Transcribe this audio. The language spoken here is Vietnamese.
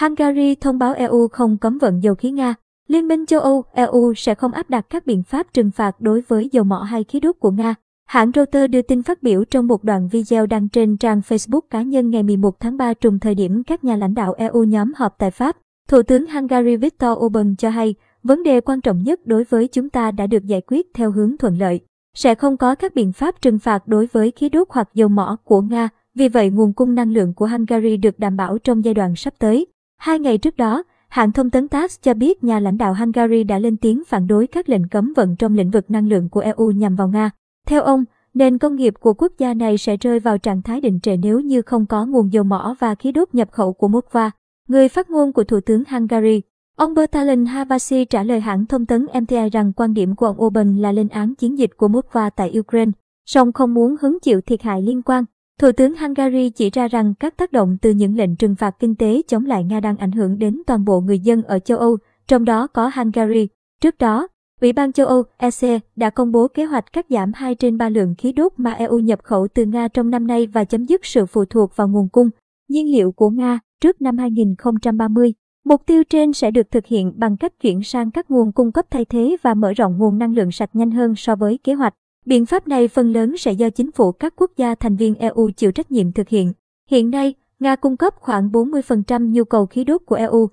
Hungary thông báo EU không cấm vận dầu khí Nga. Liên minh châu Âu, EU sẽ không áp đặt các biện pháp trừng phạt đối với dầu mỏ hay khí đốt của Nga. Hãng Reuters đưa tin phát biểu trong một đoạn video đăng trên trang Facebook cá nhân ngày 11 tháng 3 trùng thời điểm các nhà lãnh đạo EU nhóm họp tại Pháp. Thủ tướng Hungary Viktor Orbán cho hay, vấn đề quan trọng nhất đối với chúng ta đã được giải quyết theo hướng thuận lợi. Sẽ không có các biện pháp trừng phạt đối với khí đốt hoặc dầu mỏ của Nga, vì vậy nguồn cung năng lượng của Hungary được đảm bảo trong giai đoạn sắp tới. Hai ngày trước đó, hãng thông tấn TASS cho biết nhà lãnh đạo Hungary đã lên tiếng phản đối các lệnh cấm vận trong lĩnh vực năng lượng của EU nhằm vào Nga. Theo ông, nền công nghiệp của quốc gia này sẽ rơi vào trạng thái định trệ nếu như không có nguồn dầu mỏ và khí đốt nhập khẩu của Moskva. Người phát ngôn của Thủ tướng Hungary, ông Bertalan Havasi trả lời hãng thông tấn MTI rằng quan điểm của ông Orbán là lên án chiến dịch của Moskva tại Ukraine, song không muốn hứng chịu thiệt hại liên quan. Thủ tướng Hungary chỉ ra rằng các tác động từ những lệnh trừng phạt kinh tế chống lại Nga đang ảnh hưởng đến toàn bộ người dân ở châu Âu, trong đó có Hungary. Trước đó, Ủy ban châu Âu EC đã công bố kế hoạch cắt giảm 2 trên 3 lượng khí đốt mà EU nhập khẩu từ Nga trong năm nay và chấm dứt sự phụ thuộc vào nguồn cung nhiên liệu của Nga trước năm 2030. Mục tiêu trên sẽ được thực hiện bằng cách chuyển sang các nguồn cung cấp thay thế và mở rộng nguồn năng lượng sạch nhanh hơn so với kế hoạch. Biện pháp này phần lớn sẽ do chính phủ các quốc gia thành viên EU chịu trách nhiệm thực hiện. Hiện nay, Nga cung cấp khoảng 40% nhu cầu khí đốt của EU,